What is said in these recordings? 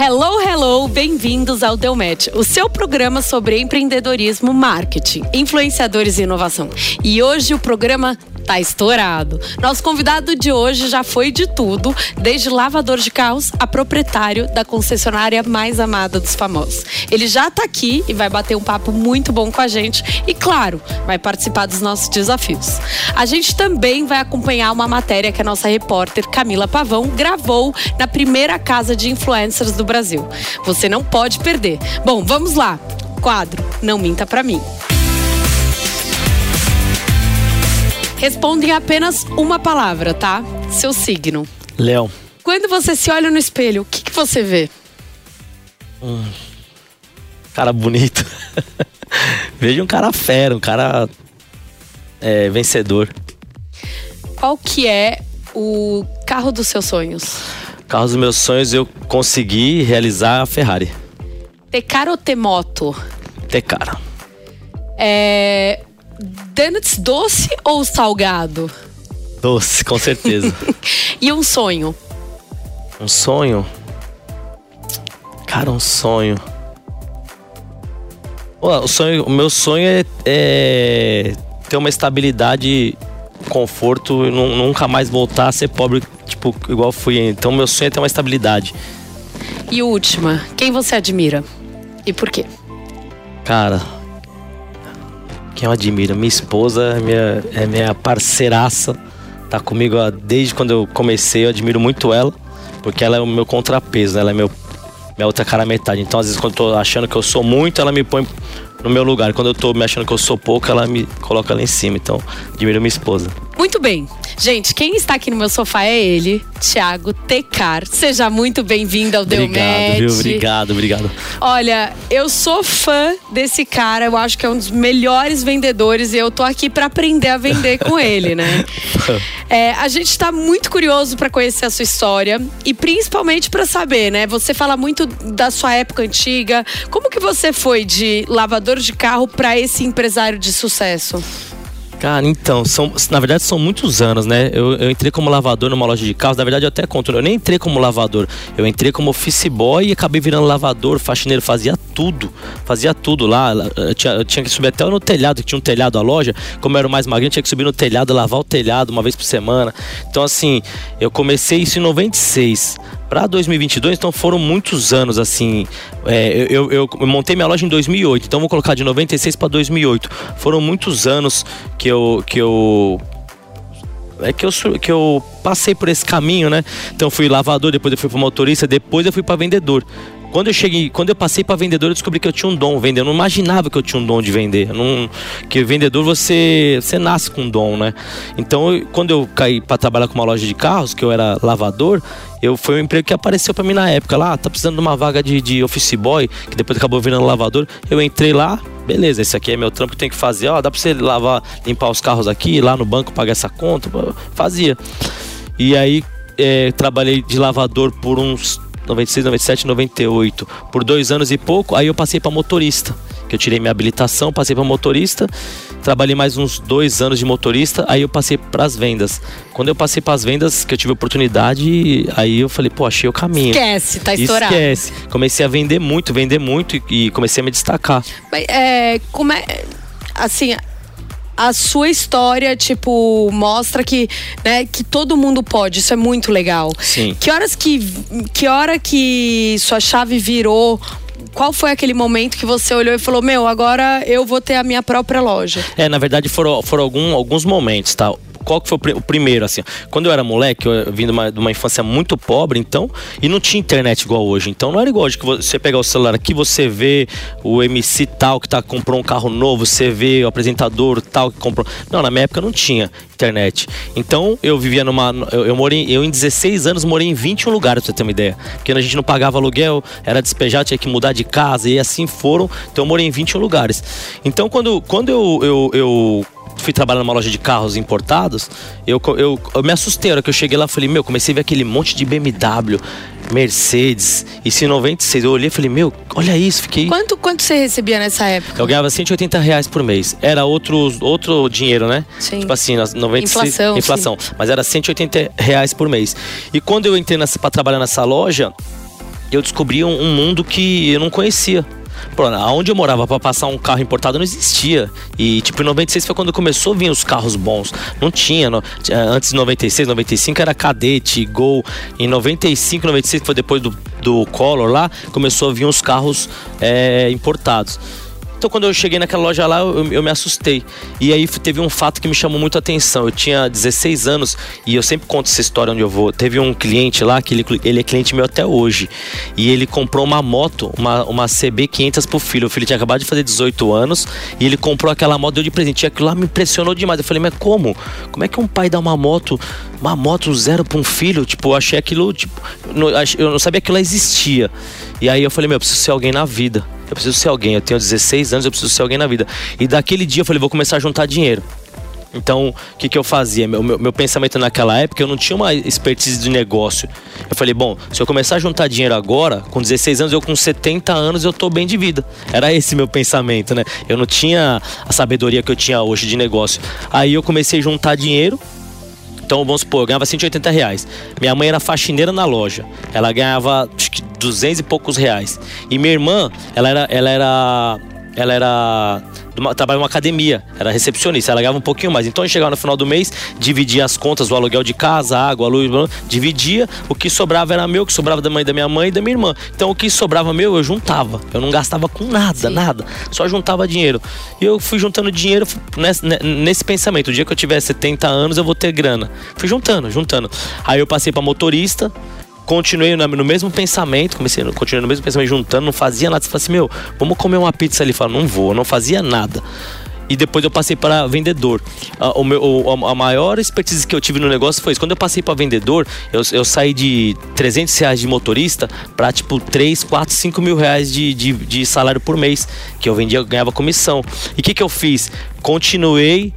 Hello, hello, bem-vindos ao Deu Match, o seu programa sobre empreendedorismo, marketing, influenciadores e inovação. E hoje o programa tá estourado. Nosso convidado de hoje já foi de tudo, desde lavador de carros a proprietário da concessionária mais amada dos famosos. Ele já tá aqui e vai bater um papo muito bom com a gente e, claro, vai participar dos nossos desafios. A gente também vai acompanhar uma matéria que a nossa repórter Camila Pavão gravou na primeira casa de influencers do Brasil. Você não pode perder. Bom, vamos lá. Quadro Não Minta Pra Mim. Respondem apenas uma palavra, tá? Seu signo. Leão. Quando você se olha no espelho, o que, que você vê? Hum, cara bonito. Vejo um cara fera, um cara é, vencedor. Qual que é o carro dos seus sonhos? Carro dos meus sonhos eu consegui realizar a Ferrari. Ter cara ou ter moto? Ter cara. É, Donuts doce ou salgado? Doce, com certeza. e um sonho? Um sonho? Cara, um sonho. o, sonho o meu sonho é, é ter uma estabilidade, conforto e nunca mais voltar a ser pobre, tipo, igual fui. Então, meu sonho é ter uma estabilidade. E última, quem você admira? E por quê? Cara, quem eu admiro. Minha esposa é minha, é minha parceiraça, tá comigo desde quando eu comecei. Eu admiro muito ela, porque ela é o meu contrapeso, né? ela é meu, minha outra cara metade. Então, às vezes, quando eu tô achando que eu sou muito, ela me põe no meu lugar. Quando eu tô me achando que eu sou pouco, ela me coloca lá em cima. Então, admiro minha esposa. Muito bem. Gente, quem está aqui no meu sofá é ele, Thiago Tecar. Seja muito bem-vindo ao Deu Obrigado, viu? Obrigado, obrigado. Olha, eu sou fã desse cara. Eu acho que é um dos melhores vendedores e eu tô aqui para aprender a vender com ele, né? É, a gente está muito curioso para conhecer a sua história e principalmente para saber, né? Você fala muito da sua época antiga. Como que você foi de lavador de carro para esse empresário de sucesso? Cara, então, são, na verdade são muitos anos, né? Eu, eu, entrei como lavador numa loja de carros, na verdade eu até conto, eu nem entrei como lavador, eu entrei como office boy e acabei virando lavador, faxineiro, fazia tudo, fazia tudo lá. Eu tinha, eu tinha que subir até no telhado, que tinha um telhado a loja, como eu era mais magrinho, tinha que subir no telhado, lavar o telhado uma vez por semana. Então, assim, eu comecei isso em 96 para 2022, então foram muitos anos assim. É, eu, eu, eu, montei minha loja em 2008, então vou colocar de 96 para 2008. Foram muitos anos que eu que eu é que eu, que eu passei por esse caminho, né? Então fui lavador, depois eu fui para motorista, depois eu fui para vendedor. Quando eu cheguei, quando eu passei para vendedor, eu descobri que eu tinha um dom vender. Eu não imaginava que eu tinha um dom de vender. não, que vendedor você você nasce com um dom, né? Então, eu, quando eu caí para trabalhar com uma loja de carros, que eu era lavador, eu foi um emprego que apareceu para mim na época. Lá, tá precisando de uma vaga de, de office boy, que depois acabou virando lavador. Eu entrei lá, beleza, esse aqui é meu trampo que tem que fazer. Ó, dá para você lavar, limpar os carros aqui, lá no banco pagar essa conta, fazia. E aí é, trabalhei de lavador por uns 96, 97, 98, por dois anos e pouco, aí eu passei para motorista. Que eu tirei minha habilitação, passei para motorista, trabalhei mais uns dois anos de motorista, aí eu passei para as vendas. Quando eu passei para as vendas, que eu tive oportunidade, aí eu falei, pô, achei o caminho. Esquece, tá estourado. Esquece. Comecei a vender muito, vender muito e, e comecei a me destacar. Mas, é, como é, assim, a sua história, tipo, mostra que, né, que todo mundo pode. Isso é muito legal. Sim. Que horas que que hora que sua chave virou qual foi aquele momento que você olhou e falou: Meu, agora eu vou ter a minha própria loja? É, na verdade foram, foram algum, alguns momentos, tá? Qual que foi o, pri- o primeiro, assim? Quando eu era moleque, eu vim de uma, de uma infância muito pobre, então, e não tinha internet igual hoje. Então não era igual de que você pegar o celular aqui, você vê o MC tal que tá, comprou um carro novo, você vê o apresentador tal que comprou. Não, na minha época não tinha internet. Então eu vivia numa. Eu, eu morei. Eu em 16 anos morei em 21 lugares, pra você ter uma ideia. Porque a gente não pagava aluguel, era despejado, tinha que mudar de casa, e assim foram. Então eu morei em 21 lugares. Então quando, quando eu, eu, eu fui trabalhar numa loja de carros importados, eu, eu, eu me assustei. A hora que eu cheguei lá, falei, meu, comecei a ver aquele monte de BMW, Mercedes, e se 96. Eu olhei e falei, meu, olha isso, fiquei. Quanto, quanto você recebia nessa época? Eu ganhava 180 reais por mês. Era outro, outro dinheiro, né? Sim. Tipo assim, nas 96. Inflação, Inflação. Mas era 180 reais por mês. E quando eu entrei pra trabalhar nessa loja, eu descobri um, um mundo que eu não conhecia. Pô, aonde eu morava pra passar um carro importado não existia. E tipo, em 96 foi quando começou a vir os carros bons. Não tinha. no- antes de 96, 95 era Cadete, Gol. Em 95, 96, que foi depois do, do Collor lá, começou a vir os carros é, importados. Então, quando eu cheguei naquela loja lá, eu, eu me assustei. E aí teve um fato que me chamou muito a atenção. Eu tinha 16 anos e eu sempre conto essa história onde eu vou. Teve um cliente lá, que ele, ele é cliente meu até hoje. E ele comprou uma moto, uma, uma CB500 pro filho. O filho tinha acabado de fazer 18 anos e ele comprou aquela moto, deu de presente. E aquilo lá me impressionou demais. Eu falei, mas como? Como é que um pai dá uma moto, uma moto zero pra um filho? Tipo, eu achei aquilo, tipo, eu não sabia que aquilo existia. E aí eu falei, meu, eu preciso ser alguém na vida. Eu preciso ser alguém. Eu tenho 16 anos, eu preciso ser alguém na vida. E daquele dia eu falei, vou começar a juntar dinheiro. Então, o que, que eu fazia? Meu, meu, meu pensamento naquela época, eu não tinha uma expertise de negócio. Eu falei, bom, se eu começar a juntar dinheiro agora, com 16 anos, eu com 70 anos, eu tô bem de vida. Era esse meu pensamento, né? Eu não tinha a sabedoria que eu tinha hoje de negócio. Aí eu comecei a juntar dinheiro, então, vamos supor, eu ganhava 180 reais. Minha mãe era faxineira na loja. Ela ganhava acho que 200 e poucos reais. E minha irmã, ela era. Ela era. Ela era. Uma- Trabalhava em uma academia, era recepcionista, ela ganhava um pouquinho mais. Então eu chegava no final do mês, dividia as contas, o aluguel de casa, a água, a luz, dividia, o que sobrava era meu, o que sobrava da mãe da minha mãe e da minha irmã. Então o que sobrava meu, eu juntava. Eu não gastava com nada, nada. Só juntava dinheiro. E eu fui juntando dinheiro nesse, nesse pensamento. O dia que eu tiver 70 anos, eu vou ter grana. Fui juntando, juntando. Aí eu passei pra motorista, continuei no mesmo pensamento, comecei, continuei no mesmo pensamento, juntando, não fazia nada. Você fala assim, meu, vamos comer uma pizza ali. Fala, não vou, não fazia nada. E depois eu passei para vendedor. A, o meu, o- a maior expertise que eu tive no negócio foi isso. Quando eu passei para vendedor, eu, eu saí de 300 reais de motorista para tipo 3, 4, 5 mil reais de, de, de salário por mês. Que eu vendia, ganhava comissão. E o que, que eu fiz? Continuei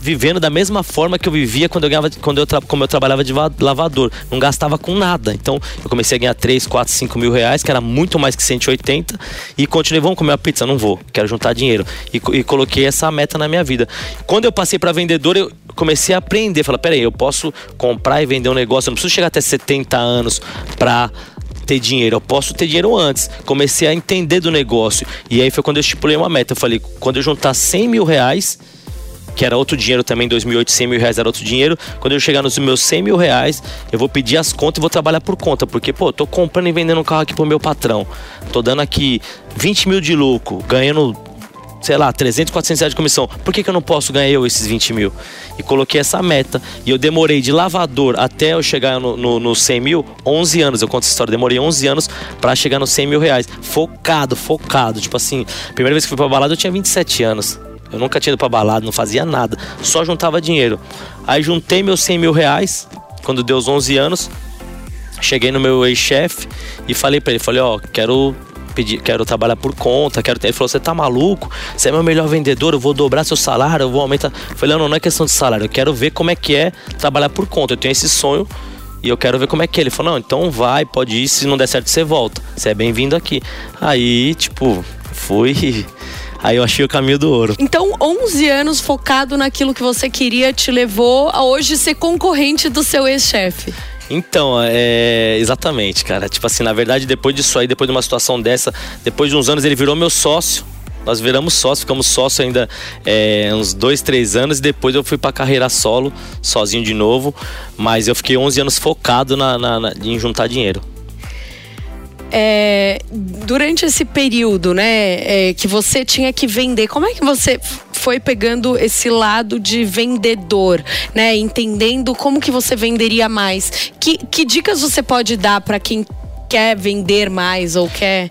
vivendo da mesma forma que eu vivia quando eu, ganhava, quando eu, como eu trabalhava de va- lavador. Não gastava com nada. Então eu comecei a ganhar 3, 4, 5 mil reais, que era muito mais que 180. E continuei, vamos comer uma pizza? Não vou, quero juntar dinheiro. E, e coloquei essa meta na minha vida. Quando eu passei para vendedor, eu comecei a aprender. Falei, peraí, eu posso comprar e vender um negócio, eu não preciso chegar até 70 anos para ter dinheiro, eu posso ter dinheiro antes. Comecei a entender do negócio. E aí foi quando eu estipulei uma meta. Eu falei, quando eu juntar 100 mil reais, que era outro dinheiro também, em 2008, 100 mil reais era outro dinheiro. Quando eu chegar nos meus 100 mil reais, eu vou pedir as contas e vou trabalhar por conta. Porque, pô, tô comprando e vendendo um carro aqui pro meu patrão. Tô dando aqui 20 mil de lucro, ganhando, sei lá, 300, 400 reais de comissão. Por que, que eu não posso ganhar eu esses 20 mil? E coloquei essa meta. E eu demorei de lavador até eu chegar no, no, no 100 mil, 11 anos. Eu conto essa história. Demorei 11 anos pra chegar nos 100 mil reais. Focado, focado. Tipo assim, primeira vez que fui pra balada eu tinha 27 anos. Eu nunca tinha ido pra balada, não fazia nada. Só juntava dinheiro. Aí juntei meus 100 mil reais, quando deu os 11 anos. Cheguei no meu ex-chefe e falei pra ele, falei, ó, quero pedir, quero trabalhar por conta, quero ter. Ele falou, você tá maluco? Você é meu melhor vendedor, eu vou dobrar seu salário, eu vou aumentar. Eu falei, não, não é questão de salário, eu quero ver como é que é trabalhar por conta. Eu tenho esse sonho e eu quero ver como é que é. Ele falou, não, então vai, pode ir, se não der certo você volta. Você é bem-vindo aqui. Aí, tipo, fui. Aí eu achei o caminho do ouro. Então, 11 anos focado naquilo que você queria te levou a hoje ser concorrente do seu ex-chefe. Então, é. Exatamente, cara. Tipo assim, na verdade, depois disso aí, depois de uma situação dessa, depois de uns anos, ele virou meu sócio. Nós viramos sócio, ficamos sócio ainda é, uns dois, três anos. E depois eu fui pra carreira solo, sozinho de novo. Mas eu fiquei 11 anos focado na, na- na- em juntar dinheiro. É, durante esse período, né, é, que você tinha que vender, como é que você foi pegando esse lado de vendedor, né? Entendendo como que você venderia mais. Que, que dicas você pode dar para quem quer vender mais ou quer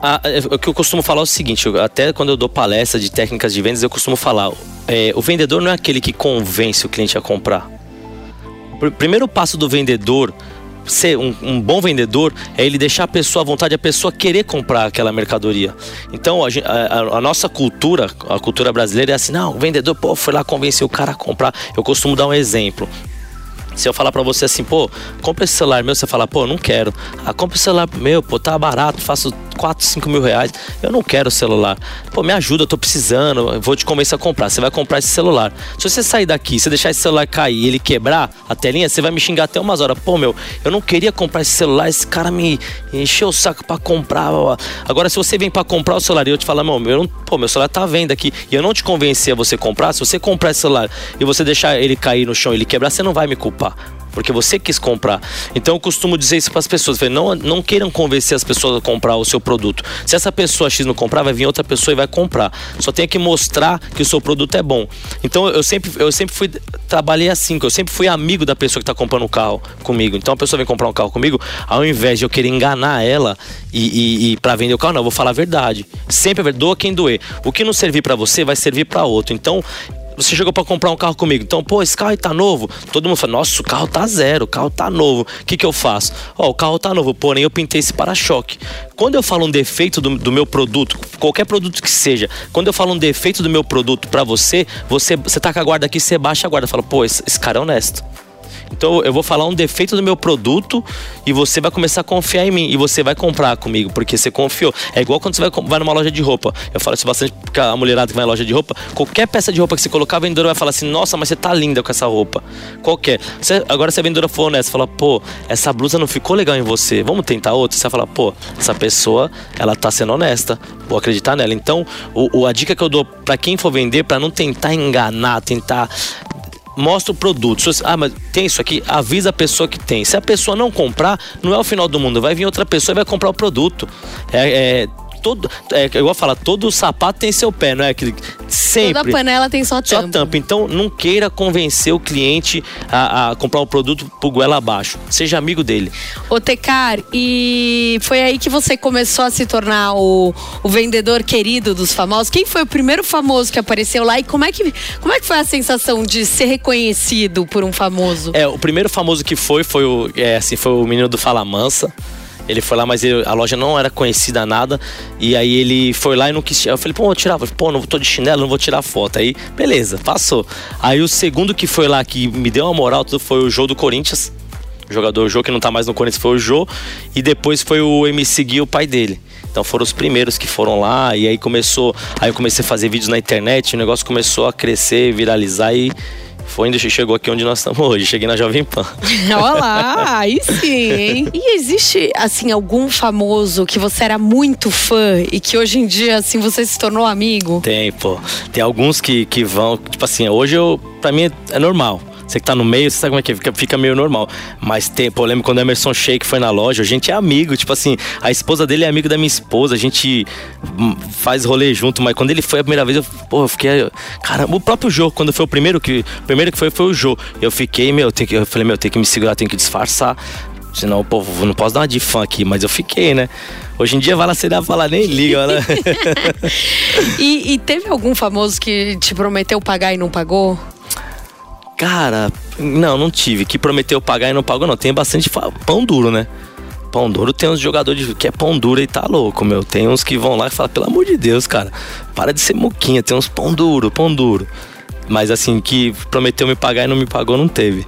ah, é, o que eu costumo falar é o seguinte, até quando eu dou palestra de técnicas de vendas, eu costumo falar: é, o vendedor não é aquele que convence o cliente a comprar. O primeiro passo do vendedor ser um, um, bom vendedor é ele deixar a pessoa à vontade, a pessoa querer comprar aquela mercadoria. Então a, a, a, nossa cultura, a cultura brasileira é assim: não, o vendedor pô, foi lá convencer o cara a comprar. Eu costumo dar um exemplo. Se eu falar para você assim, pô, compra esse celular meu, você fala, pô, não quero. Ah, compra esse celular meu, pô, tá barato, faço 4, 5 mil reais. Eu não quero o celular. Pô, me ajuda, eu tô precisando, eu vou te convencer a comprar. Você vai comprar esse celular. Se você sair daqui, você deixar esse celular cair ele quebrar a telinha, você vai me xingar até umas horas. Pô, meu, eu não queria comprar esse celular, esse cara me encheu o saco para comprar. Agora, se você vem para comprar o celular e eu te falar, meu, eu não, pô, meu celular tá à venda aqui e eu não te convencer a você comprar, se você comprar esse celular e você deixar ele cair no chão e ele quebrar, você não vai me culpar porque você quis comprar. Então eu costumo dizer isso para as pessoas, não, não queiram convencer as pessoas a comprar o seu produto. Se essa pessoa X não comprar, vai vir outra pessoa e vai comprar. Só tem que mostrar que o seu produto é bom. Então eu sempre, eu sempre fui trabalhei assim, eu sempre fui amigo da pessoa que está comprando um carro comigo. Então a pessoa vem comprar um carro comigo, ao invés de eu querer enganar ela e, e, e para vender o carro, não, eu vou falar a verdade. Sempre a verdade, doa quem doer. O que não servir para você vai servir para outro. Então você chegou para comprar um carro comigo. Então, pô, esse carro aí tá novo. Todo mundo fala, nossa, o carro tá zero, o carro tá novo. O que que eu faço? Ó, oh, o carro tá novo, porém eu pintei esse para-choque. Quando eu falo um defeito do, do, meu produto, qualquer produto que seja, quando eu falo um defeito do meu produto para você, você, você tá com a guarda aqui, você baixa a guarda. Fala, pô, esse, esse cara é honesto. Então eu vou falar um defeito do meu produto e você vai começar a confiar em mim e você vai comprar comigo porque você confiou. É igual quando você vai, vai numa loja de roupa. Eu falo isso bastante porque a mulherada que vai na loja de roupa, qualquer peça de roupa que você colocar, a vendedora vai falar assim: Nossa, mas você tá linda com essa roupa. Qualquer. Você, agora, se a vendedora for honesta, fala: Pô, essa blusa não ficou legal em você, vamos tentar outra? Você vai falar: Pô, essa pessoa, ela tá sendo honesta, vou acreditar nela. Então, o, o a dica que eu dou para quem for vender, para não tentar enganar, tentar mostra o produto. Ah, mas tem isso aqui, avisa a pessoa que tem. Se a pessoa não comprar, não é o final do mundo. Vai vir outra pessoa e vai comprar o produto. É, é todo, é, eu vou falar, todo sapato tem seu pé, não é? Que sempre. Toda panela tem sua tampa. Sua tampa. Então, não queira convencer o cliente a, a comprar o um produto por goela abaixo. Seja amigo dele. Ô, Tecar, e foi aí que você começou a se tornar o, o vendedor querido dos famosos? Quem foi o primeiro famoso que apareceu lá e como é que, como é que foi a sensação de ser reconhecido por um famoso? É, o primeiro famoso que foi, foi o, é, assim, foi o menino do Fala Mansa. Ele foi lá, mas ele, a loja não era conhecida nada. E aí ele foi lá e não quis. Eu falei, pô, vou tirar. Pô, não tô de chinelo, não vou tirar foto. Aí, beleza, passou. Aí o segundo que foi lá, que me deu uma moral, tudo foi o Jô do Corinthians. O jogador Jô, que não tá mais no Corinthians, foi o Jô. E depois foi o MC Gui, o pai dele. Então foram os primeiros que foram lá e aí começou, aí eu comecei a fazer vídeos na internet, o negócio começou a crescer, viralizar e foi onde chegou aqui onde nós estamos hoje. Cheguei na Jovem Pan. Olá, aí sim, hein? E existe, assim, algum famoso que você era muito fã e que hoje em dia, assim, você se tornou amigo? Tem, pô. Tem alguns que, que vão, tipo assim, hoje eu, pra mim é normal. Você que tá no meio, você sabe como é que fica, fica meio normal. Mas tem, pô, lembro quando o Emerson Sheik foi na loja, a gente é amigo, tipo assim, a esposa dele é amigo da minha esposa, a gente hum, faz rolê junto, mas quando ele foi a primeira vez, eu, pô, eu fiquei. Caramba, o próprio Jô, quando foi o primeiro que. O primeiro que foi foi o Jô. Eu fiquei, meu, que, eu falei, meu, tem que me segurar, tem que disfarçar. Senão, pô, não posso dar uma de fã aqui, mas eu fiquei, né? Hoje em dia vai lá você dá falar, nem liga, né? e, e teve algum famoso que te prometeu pagar e não pagou? Cara, não, não tive. Que prometeu pagar e não pagou, não. Tem bastante pão duro, né? Pão duro tem uns jogadores que é pão duro e tá louco, meu. Tem uns que vão lá e falam, pelo amor de Deus, cara, para de ser moquinha, tem uns pão duro, pão duro. Mas assim, que prometeu me pagar e não me pagou, não teve.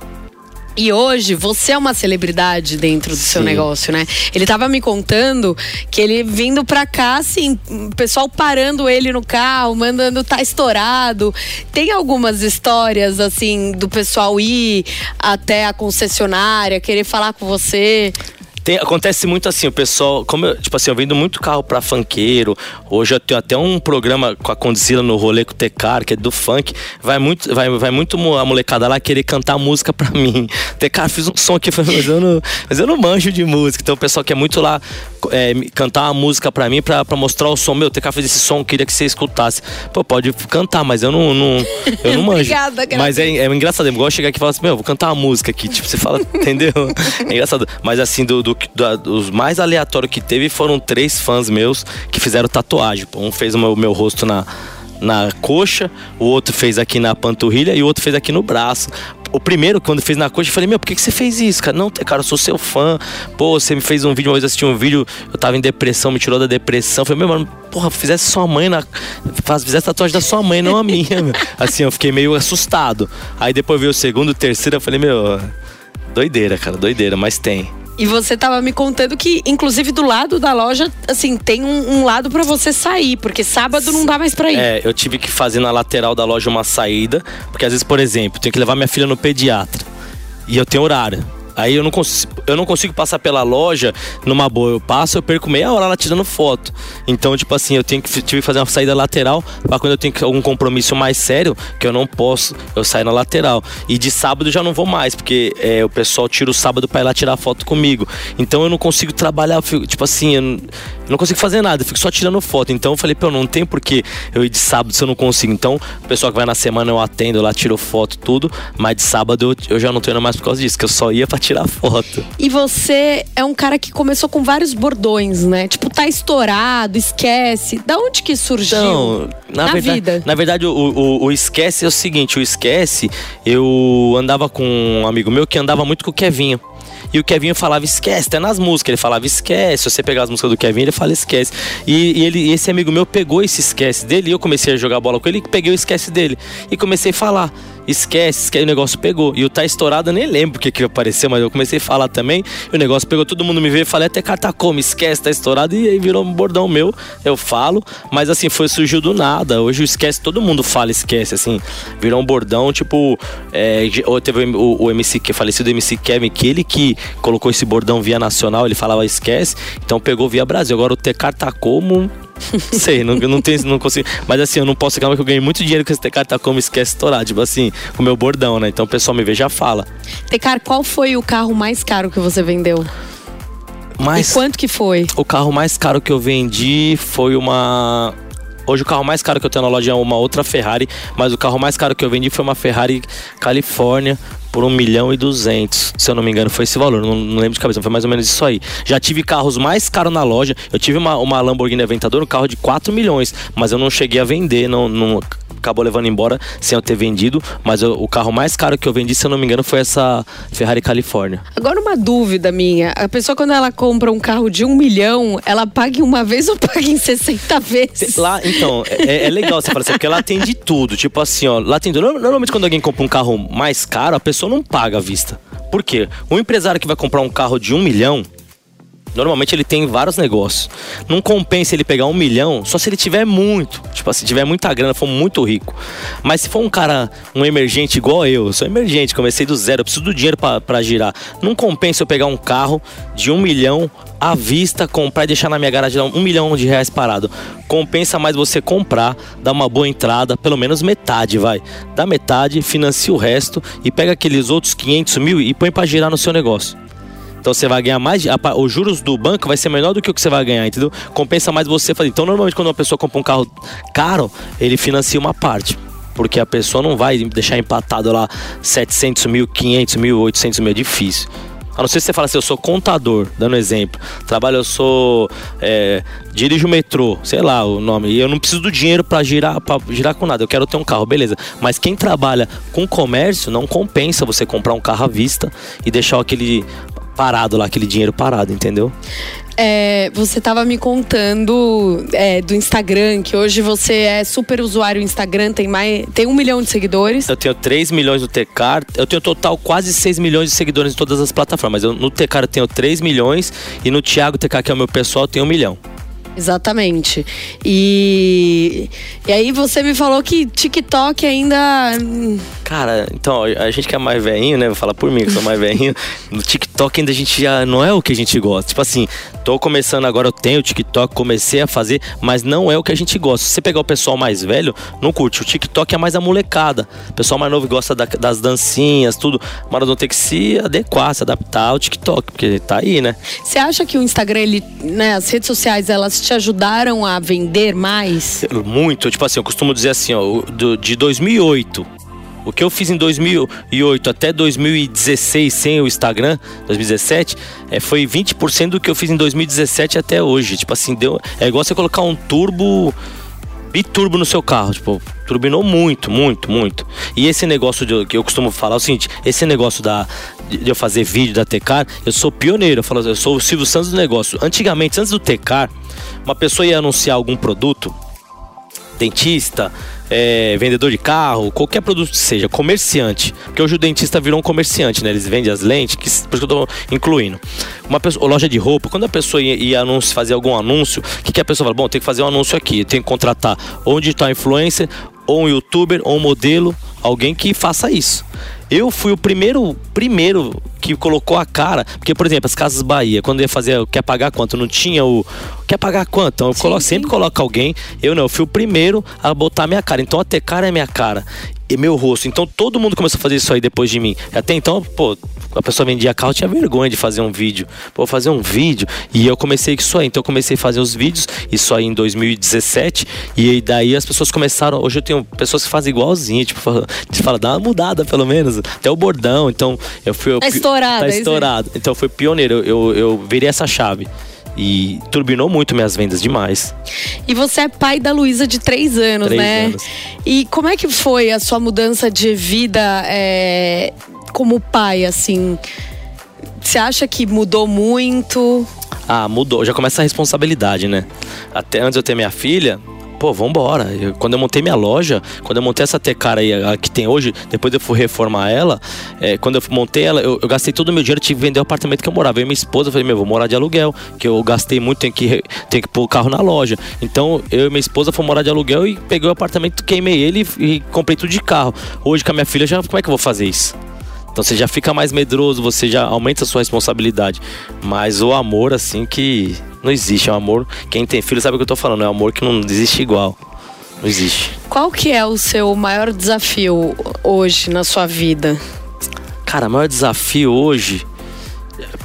E hoje você é uma celebridade dentro do Sim. seu negócio, né? Ele tava me contando que ele vindo pra cá, assim, o pessoal parando ele no carro, mandando tá estourado. Tem algumas histórias, assim, do pessoal ir até a concessionária, querer falar com você? Tem, acontece muito assim, o pessoal, como eu, tipo assim, eu vendo muito carro pra funkeiro. Hoje eu tenho até um programa com a Condzilla no rolê com o Tecar, que é do funk. Vai muito, vai, vai muito a molecada lá querer cantar música pra mim. Tecar, fiz um som aqui, mas eu não, mas eu não manjo de música. Então o pessoal quer muito lá é, cantar uma música pra mim pra, pra mostrar o som. Meu, o TK fez esse som, queria que você escutasse. Pô, pode cantar, mas eu não, não eu não manjo. Obrigada, mas é, é engraçado, gosto de chegar aqui e falar assim, meu, vou cantar uma música aqui. Tipo, você fala, entendeu? É engraçado. Mas assim, do, do, da- dos mais aleatórios que teve foram três fãs meus que fizeram tatuagem. Um fez o meu, meu rosto na, na coxa, o outro fez aqui na panturrilha e o outro fez aqui no braço. O primeiro, quando fez na coxa, eu falei, meu, por que, que você fez isso, cara? Não, cara, eu sou seu fã. Pô, você me fez um vídeo, uma vez eu assisti um vídeo, eu tava em depressão, me tirou da depressão. Eu falei, meu, mano, porra, fizesse sua mãe na. Faz, fizesse tatuagem da sua mãe, não a minha, meu. Assim, eu fiquei meio assustado. Aí depois veio o segundo, o terceiro, eu falei, meu, doideira, cara, doideira, mas tem. E você tava me contando que, inclusive, do lado da loja, assim, tem um, um lado pra você sair, porque sábado não dá mais pra ir. É, eu tive que fazer na lateral da loja uma saída, porque às vezes, por exemplo, tenho que levar minha filha no pediatra e eu tenho horário. Aí eu não, cons eu não consigo passar pela loja numa boa. Eu passo, eu perco meia hora lá tirando foto. Então, tipo assim, eu tenho que, tive que fazer uma saída lateral pra quando eu tenho algum compromisso mais sério, que eu não posso, eu saio na lateral. E de sábado eu já não vou mais, porque é, o pessoal tira o sábado pra ir lá tirar foto comigo. Então eu não consigo trabalhar, eu fico, tipo assim, eu não, eu não consigo fazer nada, eu fico só tirando foto. Então eu falei, pô, não tem porquê eu ir de sábado se eu não consigo. Então, o pessoal que vai na semana eu atendo lá, tiro foto, tudo. Mas de sábado eu, eu já não tô indo mais por causa disso, que eu só ia pra tirar foto. E você é um cara que começou com vários bordões, né? Tipo, tá estourado, esquece. Da onde que surgiu? Então, na, Na verdade, vida. na verdade o, o, o esquece é o seguinte, o esquece, eu andava com um amigo meu que andava muito com o Kevinho. E o Kevinho falava esquece, até nas músicas ele falava esquece. Se você pegar as músicas do Kevin, ele fala esquece. E, e ele, e esse amigo meu pegou esse esquece dele e eu comecei a jogar bola com ele e peguei o esquece dele. E comecei a falar esquece, esquece, o negócio pegou. E o tá estourado eu nem lembro o que, que apareceu, mas eu comecei a falar também. O negócio pegou, todo mundo me e falei até catacoma, esquece, tá estourado. E aí virou um bordão meu, eu falo. Mas assim, foi surgiu do nada. Hoje o esquece, todo mundo fala esquece, assim. Virou um bordão, tipo. É, teve o, o MC, que falecido MC Kevin, que ele que colocou esse bordão via nacional, ele falava esquece. Então pegou via Brasil. Agora o Tecar tá como. Sei, não, não, tem, não consigo. Mas assim, eu não posso reclamar que eu ganhei muito dinheiro com esse Tecar tá como esquece estourar. Tipo assim, com o meu bordão, né? Então o pessoal me vê e já fala. Tecar, qual foi o carro mais caro que você vendeu? Mas E quanto que foi? o carro mais caro que eu vendi foi uma. Hoje o carro mais caro que eu tenho na loja é uma outra Ferrari, mas o carro mais caro que eu vendi foi uma Ferrari Califórnia por 1 milhão e 200. Se eu não me engano, foi esse valor. Não, não lembro de cabeça, foi mais ou menos isso aí. Já tive carros mais caros na loja. Eu tive uma, uma Lamborghini Aventador, um carro de 4 milhões, mas eu não cheguei a vender, não, não acabou levando embora sem eu ter vendido. Mas eu- o carro mais caro que eu vendi, se eu não me engano, foi essa Ferrari Califórnia. Agora uma dúvida minha. A pessoa quando ela compra um carro de um milhão, ela paga em uma vez ou paga em 60 vezes? Lá, então, é, é legal você falar assim, porque lá tem de tudo. Tipo assim, ó, lá tem. Normalmente quando alguém compra um carro mais caro, a pessoa não paga à vista. Por quê? Um empresário que vai comprar um carro de um milhão, normalmente ele tem vários negócios. Não compensa ele pegar um milhão só se ele tiver muito. Tipo assim, tiver muita grana, for muito rico. Mas se for um cara, um emergente igual eu, eu sou emergente, comecei do zero, preciso do dinheiro pra girar. Não compensa eu pegar um carro de um milhão à vista, comprar e deixar na minha garagem um milhão de reais parado. Compensa mais você comprar, dar uma boa entrada, pelo menos metade, vai. Dá metade, financia o resto e pega aqueles outros 500 mil e põe pra girar no seu negócio. Então você vai ganhar mais. a Os juros do banco vai ser menor do que o que você vai ganhar, entendeu? Compensa mais você fazer. Então, normalmente, quando uma pessoa compra um carro caro, ele financia uma parte. Porque a pessoa não vai deixar empatado lá 700 mil, 500 mil, 800 mil. É difícil. A não ser se você fala assim, eu sou contador, dando exemplo. Trabalho, eu sou. É, dirijo o metrô, sei lá o nome. E eu não preciso do dinheiro pra girar, pra girar com nada. Eu quero ter um carro, beleza. Mas quem trabalha com comércio, não compensa você comprar um carro à vista e deixar aquele parado lá, aquele dinheiro parado, entendeu? É, você tava me contando é, do Instagram, que hoje você é super usuário do Instagram, tem, mais, tem um milhão de seguidores. Eu tenho 3 milhões no Tecar, eu tenho total quase 6 milhões de seguidores em todas as plataformas. Eu, no Tecar eu tenho 3 milhões e no Thiago Tecar, que é o meu pessoal, eu tenho 1 milhão. Exatamente. E, e aí você me falou que TikTok ainda. Cara, então, a gente que é mais velhinho, né? Vou falar por mim, que sou mais velhinho. No TikTok ainda a gente já não é o que a gente gosta. Tipo assim, tô começando agora, eu tenho o TikTok, comecei a fazer, mas não é o que a gente gosta. Se você pegar o pessoal mais velho, não curte. O TikTok é mais a molecada. O pessoal mais novo gosta da- das dancinhas, tudo. Mas vamos ter que se adequar, se adaptar ao TikTok, porque tá aí, né? Você acha que o Instagram, ele, né, as redes sociais, elas te ajudaram a vender mais? Muito, tipo assim, eu costumo dizer assim, ó, do- de 2008, o que eu fiz em 2008 até 2016 sem o Instagram, 2017, é, foi 20% do que eu fiz em 2017 até hoje. Tipo assim, deu, é igual você colocar um turbo biturbo no seu carro, tipo, turbinou muito, muito, muito. E esse negócio de, que eu costumo falar é o seguinte, esse negócio da de eu fazer vídeo da Tecar, eu sou pioneiro, eu falo, eu sou o Silvio Santos do negócio. Antigamente, antes do Tecar, uma pessoa ia anunciar algum produto, dentista, é, vendedor de carro, qualquer produto que seja, comerciante. Porque hoje o dentista virou um comerciante, né? Eles vendem as lentes, que, por isso que eu tô incluindo. Uma pessoa, loja de roupa, quando a pessoa ia, ia anúncio, fazer algum anúncio, o que, que a pessoa fala? Bom, tem que fazer um anúncio aqui, tem que contratar ou um digital influencer, ou um youtuber, ou um modelo, alguém que faça isso. Eu fui o primeiro, primeiro que colocou a cara, porque por exemplo, as Casas Bahia, quando ia fazer o quer pagar quanto, não tinha o quer pagar quanto, então eu colo- sempre coloco alguém. Eu não, eu fui o primeiro a botar minha cara. Então até cara é minha cara e meu rosto. Então todo mundo começou a fazer isso aí depois de mim. Até então, pô, a pessoa vendia carro, tinha vergonha de fazer um vídeo. Pô, fazer um vídeo. E eu comecei com isso aí. Então eu comecei a fazer os vídeos, isso aí em 2017. E aí daí as pessoas começaram. Hoje eu tenho pessoas que fazem igualzinho, tipo, fala, fala, dá uma mudada pelo menos. Até o bordão. Então eu fui. Tá estourado, Tá é estourado. Então eu fui pioneiro. Eu, eu, eu virei essa chave. E turbinou muito minhas vendas demais. E você é pai da Luísa de três anos, Três né? anos. E como é que foi a sua mudança de vida é, como pai, assim? Você acha que mudou muito? Ah, mudou. Já começa a responsabilidade, né? Até antes eu ter minha filha, pô, vambora. Eu- quando eu montei minha loja, quando eu montei essa Tecara aí, a que tem hoje, depois eu fui reformar ela, é, quando eu montei ela, eu, eu gastei todo o meu dinheiro, tive que vender o apartamento que eu morava. Eu e minha esposa, falei, meu, vou morar de aluguel, que eu gastei muito, tenho que, tenho que pôr o carro na loja. Então, eu e minha esposa fomos morar de aluguel e peguei o apartamento, queimei ele e, e comprei tudo de carro. Hoje, com a minha filha, já, como é que eu vou fazer isso? Então você já fica mais medroso, você já aumenta a sua responsabilidade. Mas o amor, assim, que não existe. É um amor. Quem tem filho sabe o que eu tô falando. É um amor que não existe igual. Não existe. Qual que é o seu maior desafio hoje na sua vida? Cara, o maior desafio hoje.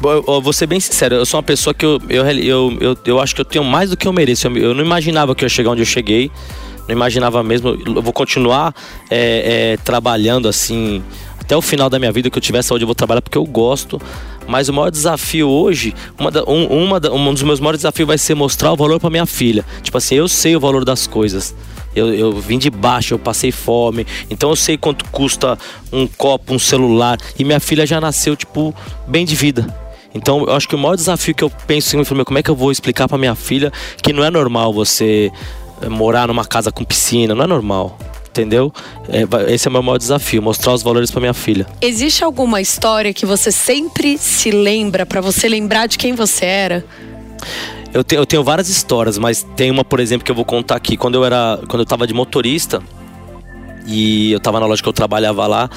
Eu, eu vou ser bem sincero, eu sou uma pessoa que eu, eu, eu, eu, eu acho que eu tenho mais do que eu mereço. Eu, eu não imaginava que eu ia chegar onde eu cheguei. Não imaginava mesmo. Eu vou continuar é, é, trabalhando assim até o final da minha vida que eu tiver saúde, eu vou trabalhar porque eu gosto. Mas o maior desafio hoje, uma da- um, uma da- um dos meus maiores desafios vai ser mostrar o valor para minha filha. Tipo assim, eu sei o valor das coisas. Eu, eu vim de baixo, eu passei fome. Então eu sei quanto custa um copo, um celular. E minha filha já nasceu, tipo, bem de vida. Então, eu acho que o maior desafio que eu penso em mim, como é que eu vou explicar pra minha filha que não é normal você eh, morar numa casa com piscina, não é normal. Entendeu? É, esse é o meu maior desafio, mostrar os valores pra minha filha. Existe alguma história que você sempre se lembra pra você lembrar de quem você era? Eu, te- eu tenho várias histórias, mas tem uma, por exemplo, que eu vou contar aqui. Quando eu era. Quando eu tava de motorista e eu tava na loja que eu trabalhava lá.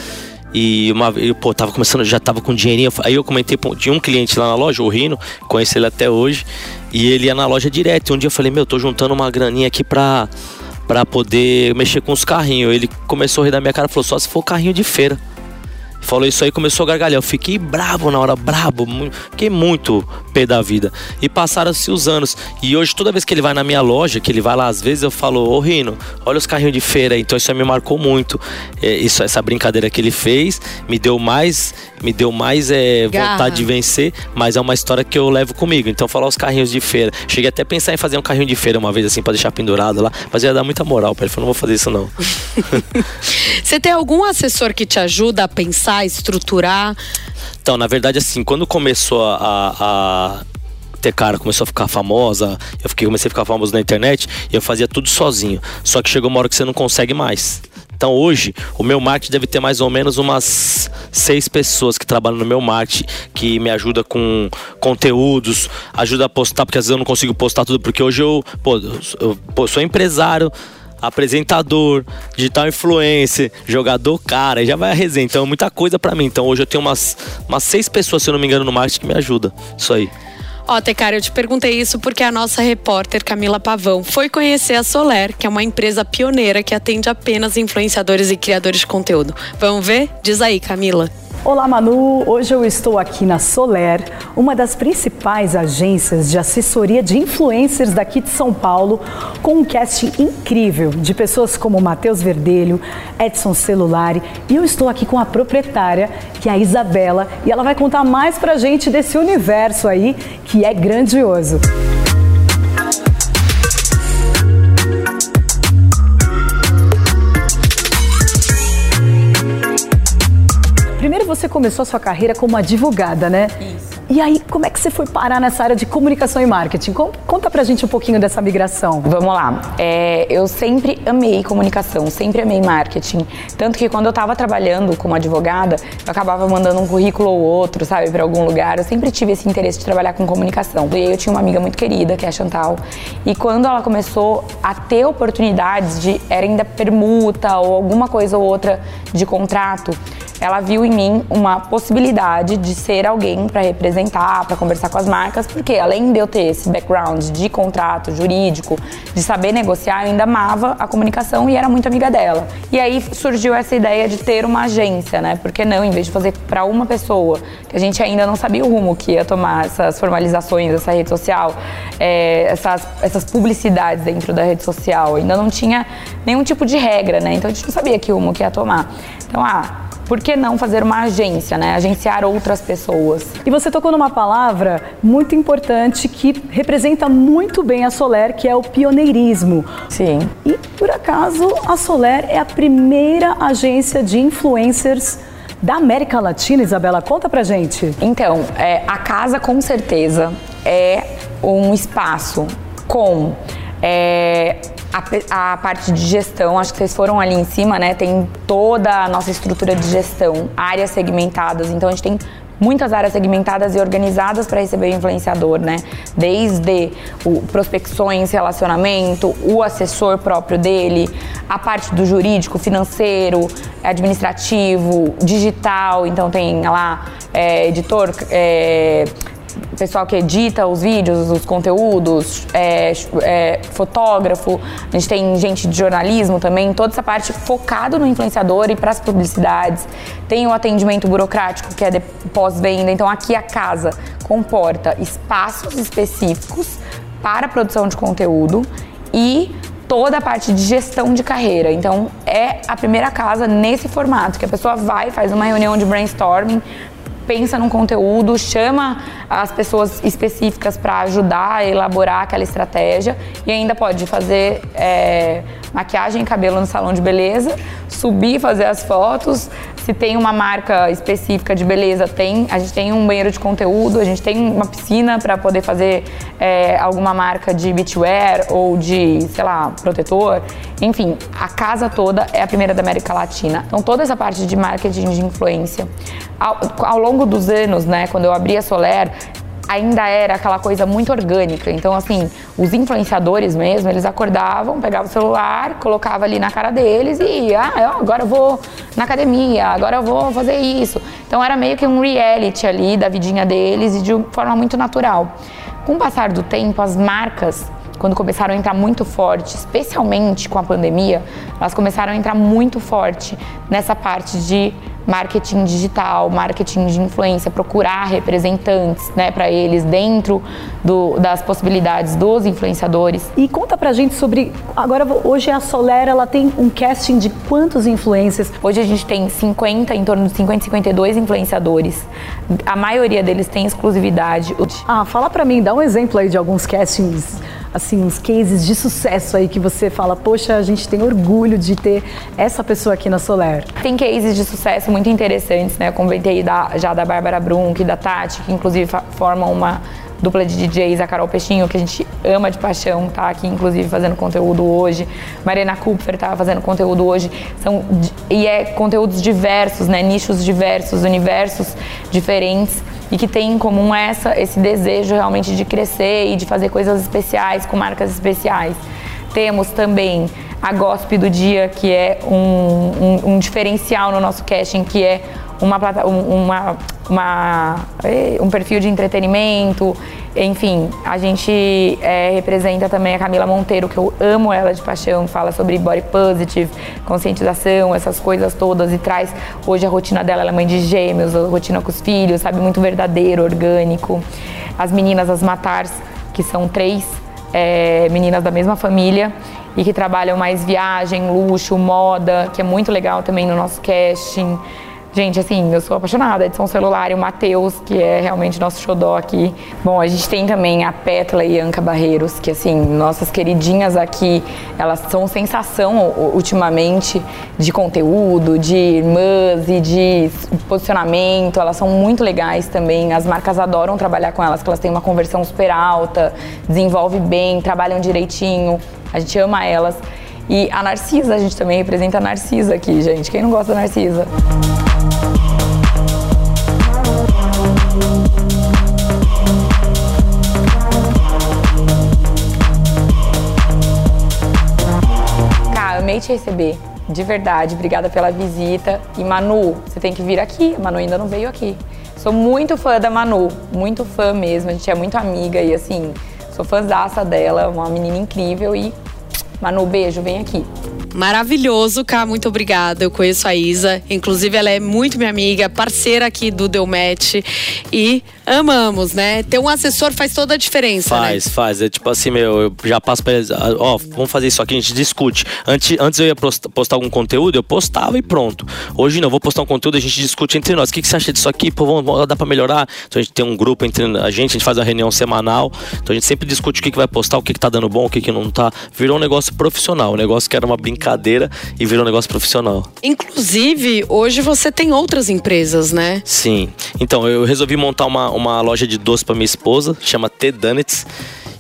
E uma eu, pô, tava começando, já tava com dinheirinho. Aí eu comentei, tinha um cliente lá na loja, o Rino, conheço ele até hoje. E ele ia na loja direto. E um dia eu falei, meu, tô juntando uma graninha aqui pra, pra poder mexer com os carrinhos. Ele começou a rir da minha cara e falou, só se for carrinho de feira. Falou isso aí, começou a gargalhar. Eu fiquei bravo na hora, brabo, fiquei muito pé da vida. E passaram-se os anos. E hoje, toda vez que ele vai na minha loja, que ele vai lá às vezes, eu falo, ô Rino, olha os carrinhos de feira. aí." Então isso aí me marcou muito. É, isso, essa brincadeira que ele fez me deu mais, me deu mais é, Garra. vontade de vencer, mas é uma história que eu levo comigo. Então falar os carrinhos de feira. Cheguei até a pensar em fazer um carrinho de feira uma vez assim pra deixar pendurado lá, mas ia dar muita moral pra ele. Falei, não vou fazer isso não. Você tem algum assessor que te ajuda a pensar, estruturar? Então, na verdade, assim, quando começou a, a, a ter cara, começou a ficar famosa, eu fiquei, comecei a ficar famoso na internet e eu fazia tudo sozinho. Só que chegou uma hora que você não consegue mais. Então hoje, o meu marketing deve ter mais ou menos umas seis pessoas que trabalham no meu marketing, que me ajuda com conteúdos, ajuda a postar, porque às vezes eu não consigo postar tudo, porque hoje eu, pô, eu, pô, sou empresário, apresentador, digital influencer, jogador cara, já vai a resenha. Então é muita coisa para mim. Então hoje eu tenho umas, umas seis pessoas, se eu não me engano, no marketing que me ajudam. Isso aí. Ó, Tecara, eu te perguntei isso porque a nossa repórter Camila Pavão foi conhecer a Soler, que é uma empresa pioneira que atende apenas influenciadores e criadores de conteúdo. Vamos ver? Diz aí, Camila. Olá Manu, hoje eu estou aqui na Soler, uma das principais agências de assessoria de influencers daqui de São Paulo, com um casting incrível de pessoas como Matheus Verdelho, Edson Celulari e eu estou aqui com a proprietária, que é a Isabela, e ela vai contar mais pra gente desse universo aí que é grandioso. Primeiro você começou a sua carreira como advogada, né? Isso. E aí, como é que você foi parar nessa área de comunicação e marketing? Conta pra gente um pouquinho dessa migração. Vamos lá. É, eu sempre amei comunicação, sempre amei marketing. Tanto que quando eu tava trabalhando como advogada, eu acabava mandando um currículo ou outro, sabe, para algum lugar. Eu sempre tive esse interesse de trabalhar com comunicação. E aí eu tinha uma amiga muito querida, que é a Chantal. E quando ela começou a ter oportunidades de, era ainda permuta ou alguma coisa ou outra de contrato, ela viu em mim uma possibilidade de ser alguém para representar, para conversar com as marcas, porque além de eu ter esse background de contrato jurídico, de saber negociar, eu ainda amava a comunicação e era muito amiga dela. E aí surgiu essa ideia de ter uma agência, né? Porque não, em vez de fazer para uma pessoa, que a gente ainda não sabia o rumo que ia tomar essas formalizações dessa rede social, é, essas, essas publicidades dentro da rede social, ainda não tinha nenhum tipo de regra, né? Então a gente não sabia que rumo que ia tomar. Então, ah, por que não fazer uma agência, né? Agenciar outras pessoas. E você tocou numa palavra muito importante que representa muito bem a Soler, que é o pioneirismo. Sim. E por acaso a Soler é a primeira agência de influencers da América Latina, Isabela, conta pra gente. Então, é, a casa com certeza é um espaço com é, a, a, parte de gestão, acho que vocês foram ali em cima, né? Tem toda a nossa estrutura de gestão, áreas segmentadas. Então a gente tem muitas áreas segmentadas e organizadas para receber o influenciador, né? Desde o prospecções, relacionamento, o assessor próprio dele, a parte do jurídico, financeiro, administrativo, digital. Então tem lá é, editor. É, pessoal que edita os vídeos, os conteúdos, é, é, fotógrafo, a gente tem gente de jornalismo também, toda essa parte focada no influenciador e para as publicidades. Tem o atendimento burocrático, que é pós-venda. Então, aqui a casa comporta espaços específicos para a produção de conteúdo e toda a parte de gestão de carreira. Então, é a primeira casa nesse formato, que a pessoa vai, faz uma reunião de brainstorming, pensa num conteúdo, chama as pessoas específicas para ajudar a elaborar aquela estratégia e ainda pode fazer é, maquiagem e cabelo no salão de beleza, subir, fazer as fotos. Se tem uma marca específica de beleza, tem. A gente tem um banheiro de conteúdo, a gente tem uma piscina para poder fazer é, alguma marca de beachwear ou de, sei lá, protetor. Enfim, a casa toda é a primeira da América Latina. Então, toda essa parte de marketing de influência. Ao, ao longo dos anos, né, quando eu abri a Soler, ainda era aquela coisa muito orgânica. Então, assim, os influenciadores mesmo, eles acordavam, pegavam o celular, colocava ali na cara deles e ah, eu agora eu vou na academia, agora eu vou fazer isso. Então era meio que um reality ali da vidinha deles e de forma muito natural. Com o passar do tempo, as marcas quando começaram a entrar muito forte, especialmente com a pandemia, elas começaram a entrar muito forte nessa parte de marketing digital, marketing de influência, procurar representantes, né, para eles dentro do, das possibilidades dos influenciadores. E conta pra gente sobre agora hoje a Solera, ela tem um casting de quantos influencers? Hoje a gente tem 50, em torno de 50, 52 influenciadores. A maioria deles tem exclusividade. Ah, fala para mim, dá um exemplo aí de alguns castings assim, uns cases de sucesso aí que você fala, poxa, a gente tem orgulho de ter essa pessoa aqui na Soler? Tem cases de sucesso muito interessantes, né? Eu comentei da, já da Bárbara Brunk e da Tati, que inclusive formam uma dupla de DJs, a Carol Peixinho, que a gente ama de paixão, tá aqui inclusive fazendo conteúdo hoje. Mariana Kupfer tá fazendo conteúdo hoje. São, e é conteúdos diversos, né? Nichos diversos, universos diferentes e que tem em comum essa, esse desejo realmente de crescer e de fazer coisas especiais com marcas especiais. Temos também a Gospe do Dia, que é um, um, um diferencial no nosso casting, que é uma, uma, uma, eh, um perfil de entretenimento. Enfim, a gente é, representa também a Camila Monteiro, que eu amo ela de paixão, fala sobre body positive, conscientização, essas coisas todas e traz hoje a rotina dela, ela é mãe de gêmeos, a rotina com os filhos, sabe, muito verdadeiro, orgânico. As meninas, as Matars, que são três é, meninas da mesma família e que trabalham mais viagem, luxo, moda, que é muito legal também no nosso casting. Gente, assim, eu sou apaixonada. Edson Celular e o Matheus, que é realmente nosso xodó aqui. Bom, a gente tem também a Pétala e Anca Barreiros, que, assim, nossas queridinhas aqui, elas são sensação ultimamente de conteúdo, de irmãs e de posicionamento. Elas são muito legais também. As marcas adoram trabalhar com elas, porque elas têm uma conversão super alta, desenvolve bem, trabalham direitinho. A gente ama elas. E a Narcisa, a gente também representa a Narcisa aqui, gente. Quem não gosta da Narcisa? amei te receber. De verdade, obrigada pela visita. E Manu, você tem que vir aqui. A Manu ainda não veio aqui. Sou muito fã da Manu, muito fã mesmo. A gente é muito amiga e assim, sou fãzaça dela, uma menina incrível e Manu, beijo, vem aqui. Maravilhoso, Cá, muito obrigada. Eu conheço a Isa, inclusive ela é muito minha amiga, parceira aqui do Delmet e amamos, né? Ter um assessor faz toda a diferença, né? Faz, né? faz. É tipo assim, meu, eu já passo pra eles, ah, ó, vamos fazer isso aqui, a gente discute. Antes, antes eu ia postar algum conteúdo, eu postava e pronto. Hoje não, vou postar um conteúdo, a gente discute entre nós. O que, que você acha disso aqui? Pô, vamos, dá pra melhorar? Então a gente tem um grupo entre a gente, a gente faz uma reunião semanal. Então a gente sempre discute o que, que vai postar, o que, que tá dando bom, o que, que não tá. Virou um negócio profissional, um negócio que era uma brincadeira e virou um negócio profissional. Inclusive, hoje você tem outras empresas, né? Sim. Então, eu resolvi montar uma, uma loja de doce para minha esposa, chama T Donuts.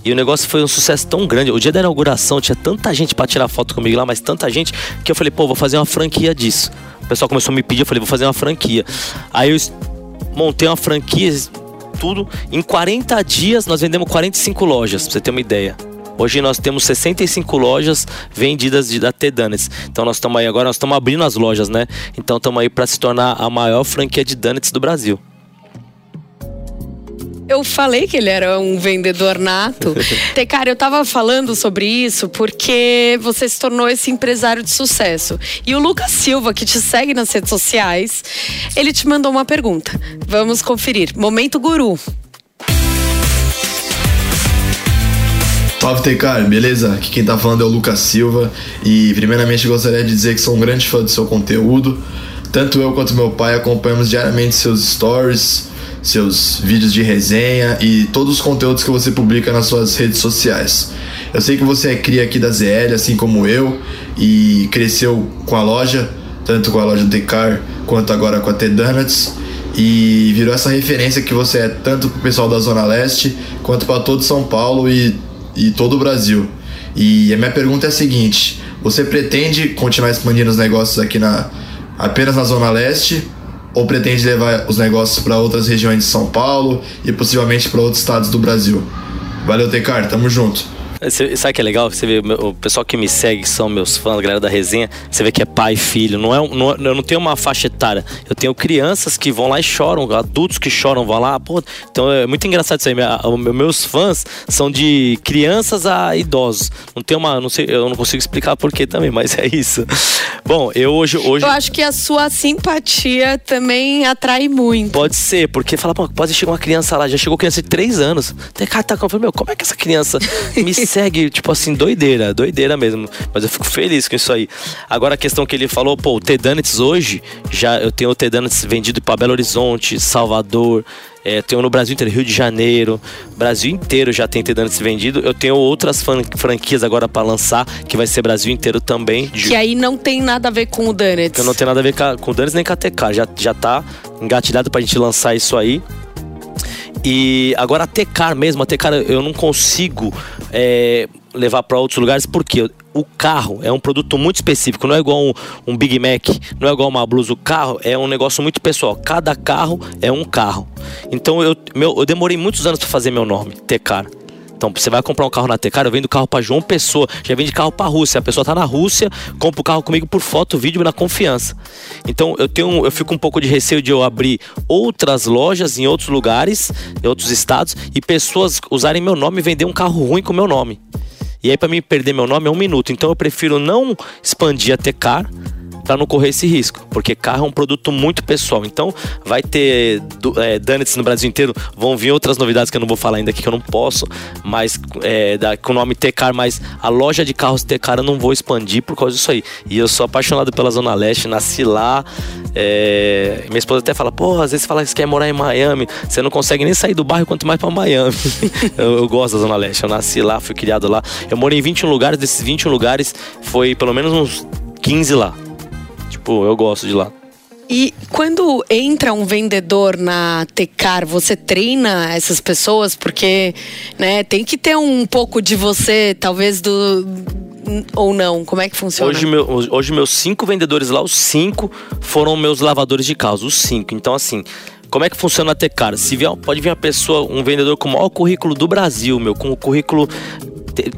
E o negócio foi um sucesso tão grande. O dia da inauguração tinha tanta gente para tirar foto comigo lá, mas tanta gente que eu falei, pô, vou fazer uma franquia disso. O pessoal começou a me pedir, eu falei, vou fazer uma franquia. Aí eu montei uma franquia, tudo. Em 40 dias nós vendemos 45 lojas, pra você ter uma ideia. Hoje nós temos 65 lojas vendidas de, da T-Donuts. Então nós estamos aí agora, nós estamos abrindo as lojas, né? Então estamos aí para se tornar a maior franquia de donuts do Brasil. Eu falei que ele era um vendedor nato. Cara, eu tava falando sobre isso porque você se tornou esse empresário de sucesso. E o Lucas Silva, que te segue nas redes sociais, ele te mandou uma pergunta. Vamos conferir. Momento Guru. Salve Tecar, beleza? Aqui quem tá falando é o Lucas Silva e primeiramente gostaria de dizer que sou um grande fã do seu conteúdo. Tanto eu quanto meu pai acompanhamos diariamente seus stories, seus vídeos de resenha e todos os conteúdos que você publica nas suas redes sociais. Eu sei que você é cria aqui da ZL, assim como eu, e cresceu com a loja, tanto com a loja do Tecar quanto agora com a T-Donuts e virou essa referência que você é tanto pro pessoal da Zona Leste quanto para todo São Paulo e, e todo o Brasil. E a minha pergunta é a seguinte: você pretende continuar expandindo os negócios aqui na apenas na Zona Leste ou pretende levar os negócios para outras regiões de São Paulo e possivelmente para outros estados do Brasil. Valeu, Tecar, tamo junto. Você, sabe que é legal? Você vê o pessoal que me segue, que são meus fãs, a galera da resenha, você vê que é pai e filho. Não é, não, eu não tenho uma faixa etária. Eu tenho crianças que vão lá e choram, adultos que choram, vão lá. Pô, então é muito engraçado isso aí. Minha, meus fãs são de crianças a idosos. Não tem uma. Não sei, eu não consigo explicar porquê também, mas é isso. Bom, eu hoje, hoje. Eu acho que a sua simpatia também atrai muito. Pode ser, porque fala, pode chegar uma criança lá, já chegou criança de 3 anos. Tem cara tá falando, meu, como é que essa criança me segue, tipo assim, doideira, doideira mesmo. Mas eu fico feliz com isso aí. Agora a questão que ele falou, pô, o T-Donuts hoje, já eu tenho o T-Donuts vendido para Belo Horizonte, Salvador, é, tenho no Brasil inteiro, Rio de Janeiro, Brasil inteiro já tem T-Donuts vendido. Eu tenho outras franquias agora para lançar, que vai ser Brasil inteiro também. Que aí não tem nada a ver com o Donuts. Que não tem nada a ver com o Donuts nem com a TK. Já, já tá engatilhado pra gente lançar isso aí. E agora a Tecar mesmo, a Tecar eu não consigo é, levar para outros lugares porque o carro é um produto muito específico, não é igual um, um, Big Mac, não é igual uma blusa. O carro é um negócio muito pessoal. Cada carro é um carro. Então eu, meu, eu demorei muitos anos para fazer meu nome, Tecar. Então, você vai comprar um carro na Tecar, eu vendo carro para João Pessoa, já vende carro para Rússia. A pessoa tá na Rússia, compra o carro comigo por foto, vídeo na confiança. Então, eu tenho, eu fico um pouco de receio de eu abrir outras lojas em outros lugares, em outros estados e pessoas usarem meu nome e vender um carro ruim com meu nome. E aí, para mim perder meu nome é um minuto. Então, eu prefiro não expandir a Tecar para não correr esse risco, porque carro é um produto muito pessoal. Então, vai ter é, no Brasil inteiro, vão vir outras novidades que eu não vou falar ainda aqui que eu não posso, mas é, da, com o nome Tecar, mas a loja de carros Tecar eu não vou expandir por causa disso aí. E eu sou apaixonado pela Zona Leste, nasci lá. É, minha esposa até fala, pô, às vezes fala que você quer morar em Miami, você não consegue nem sair do bairro, quanto mais para Miami. eu, eu gosto da Zona Leste, eu nasci lá, fui criado lá. Eu morei em 21 lugares, desses 21 lugares foi pelo menos uns 15 lá. Tipo, eu gosto de lá. E quando entra um vendedor na Tecar, você treina essas pessoas? Porque né, tem que ter um pouco de você, talvez do. Ou não? Como é que funciona? Hoje, meu, hoje meus cinco vendedores lá, os cinco foram meus lavadores de carros, os cinco. Então, assim, como é que funciona a Tecar? Se vier, pode vir uma pessoa, um vendedor com o maior currículo do Brasil, meu, com o currículo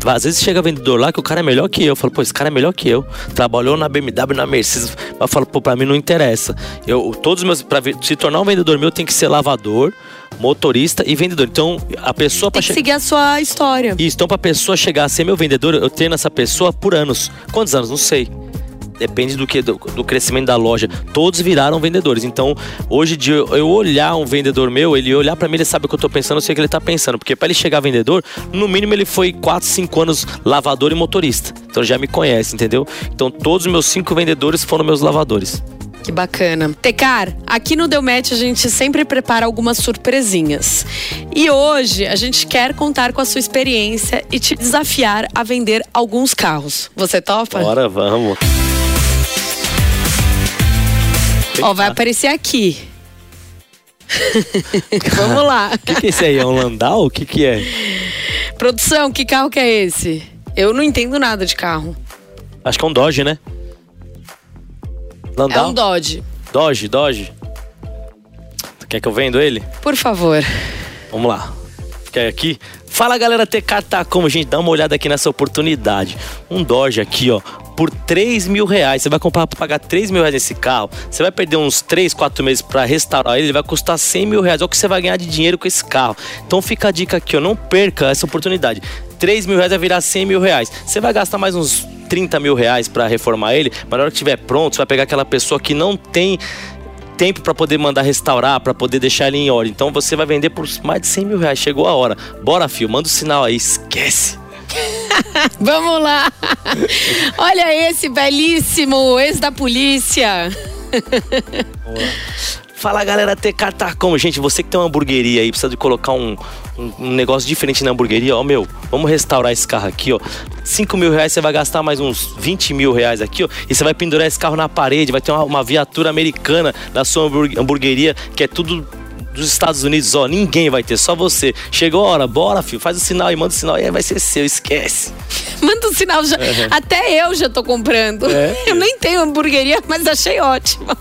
às vezes chega vendedor lá que o cara é melhor que eu. Eu falo, pô, esse cara é melhor que eu. Trabalhou na BMW, na Mercedes. Eu falo, pô, pra mim não interessa. Eu, todos meus. Pra se tornar um vendedor meu, tem que ser lavador, motorista e vendedor. Então, a pessoa. Tem que seguir a sua história. Isso, então, pra pessoa chegar a ser meu vendedor, eu treino essa pessoa por anos. Quantos anos? Não sei depende do que do, do, crescimento da loja. Todos viraram vendedores. Então, hoje de eu olhar um vendedor meu, ele olhar para mim, ele sabe o que eu tô pensando, eu sei o que ele tá pensando, porque para ele chegar vendedor, no mínimo ele foi 4, 5 anos lavador e motorista. Então já me conhece, entendeu? Então todos os meus cinco vendedores foram meus lavadores. Que bacana. Tecar, aqui no Delmet a gente sempre prepara algumas surpresinhas. E hoje a gente quer contar com a sua experiência e te desafiar a vender alguns carros. Você topa? Bora, vamos. Ó, vai aparecer aqui. Vamos lá. O que, que é esse aí? É um Landau? O que, que é? Produção, que carro que é esse? Eu não entendo nada de carro. Acho que é um Dodge, né? Landau? É um Dodge. Dodge, Dodge. Quer que eu vendo ele? Por favor. Vamos lá. Quer aqui? Fala galera, TK tá como, gente? Dá uma olhada aqui nessa oportunidade. Um Dodge aqui, ó, por 3 mil reais. Você vai comprar para pagar 3 mil reais nesse carro. Você vai perder uns 3, 4 meses para restaurar ele. Ele vai custar 100 mil reais. Olha o que você vai ganhar de dinheiro com esse carro. Então fica a dica aqui, ó. Não perca essa oportunidade. 3 mil reais vai virar 100 mil reais. Você vai gastar mais uns 30 mil reais para reformar ele, mas na hora que estiver pronto, você vai pegar aquela pessoa que não tem tempo para poder mandar restaurar, para poder deixar ele em ordem. Então você vai vender por mais de 100 mil reais. Chegou a hora. Bora, fio, manda o sinal aí. Esquece. Vamos lá. Olha esse belíssimo ex da polícia. Fala galera, TK tá como? Gente, você que tem uma hamburgueria aí, precisa de colocar um, um, um, negócio diferente na hamburgueria, ó, meu, vamos restaurar esse carro aqui, ó. 5 mil reais você vai gastar mais uns 20 mil reais aqui, ó. E você vai pendurar esse carro na parede, vai ter uma, uma viatura americana da sua hamburgueria, que é tudo dos Estados Unidos, ó, ninguém vai ter, só você. Chegou a hora, bora, filho, faz o sinal e manda o sinal e aí vai ser seu, esquece. Manda o sinal já. É. Até eu já tô comprando. É. Eu nem tenho hamburgueria, mas achei ótimo.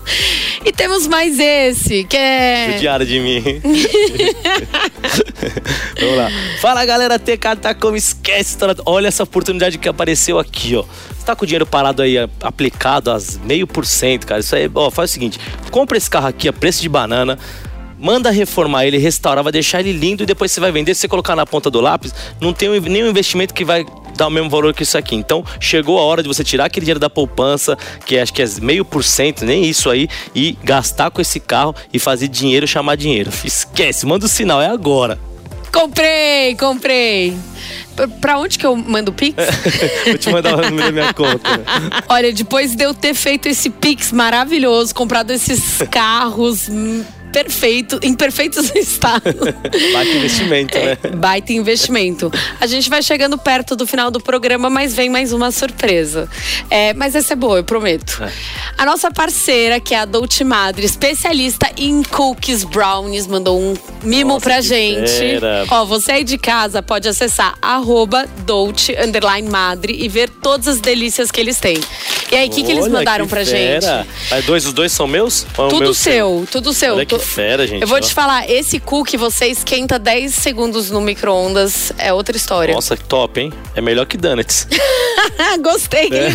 E temos mais esse, que é. Judiaram de mim. Vamos lá. Fala galera, TK tá como esquece. Olha essa oportunidade que apareceu aqui, ó. Você tá com o dinheiro parado aí, aplicado a meio por cento, cara. Isso aí, ó, faz o seguinte: compra esse carro aqui a preço de banana manda reformar ele, restaurar, vai deixar ele lindo e depois você vai vender. Se você colocar na ponta do lápis, não tem nenhum investimento que vai dar o mesmo valor que isso aqui. Então, chegou a hora de você tirar aquele dinheiro da poupança, que acho que é meio por cento, nem isso aí, e gastar com esse carro e fazer dinheiro chamar dinheiro. Esquece, manda o sinal, é agora. Comprei, comprei. Pra onde que eu mando o Pix? Vou te mandar o número da minha conta. Olha, depois de eu ter feito esse Pix maravilhoso, comprado esses carros perfeito, em perfeitos estados. Baita investimento, né? Baita investimento. A gente vai chegando perto do final do programa, mas vem mais uma surpresa. É, mas essa é boa, eu prometo. É. A nossa parceira, que é a Dolce Madre, especialista em cookies brownies, mandou um mimo Nossa, pra gente. fera. Ó, você aí de casa pode acessar arroba Dolce underline Madre e ver todas as delícias que eles têm. E aí, o que, que eles mandaram que pra fera. gente? Mas dois, os dois são meus? Ou é Tudo meu seu, tudo seu. Olha que fera, gente. Eu vou ó. te falar, esse cookie você esquenta 10 segundos no micro-ondas, é outra história. Nossa, que top, hein? É melhor que Donuts. Gostei, É.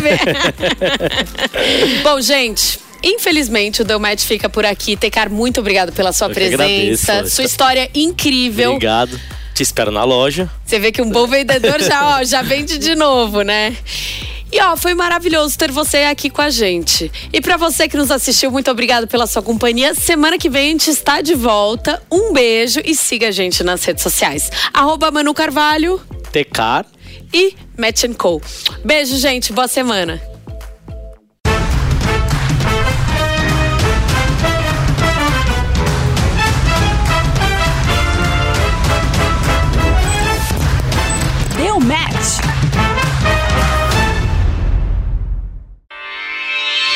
Bom, gente. Infelizmente, o Delmet fica por aqui. Tecar, muito obrigado pela sua Eu que presença. agradeço. Sua história é incrível. Obrigado. Te espero na loja. Você vê que um bom vendedor já, ó, já vende de novo, né? E ó, foi maravilhoso ter você aqui com a gente. E pra você que nos assistiu, muito obrigado pela sua companhia. Semana que vem a gente está de volta. Um beijo e siga a gente nas redes sociais. Arroba Manu Carvalho Tecar. e Match Co. Beijo, gente. Boa semana.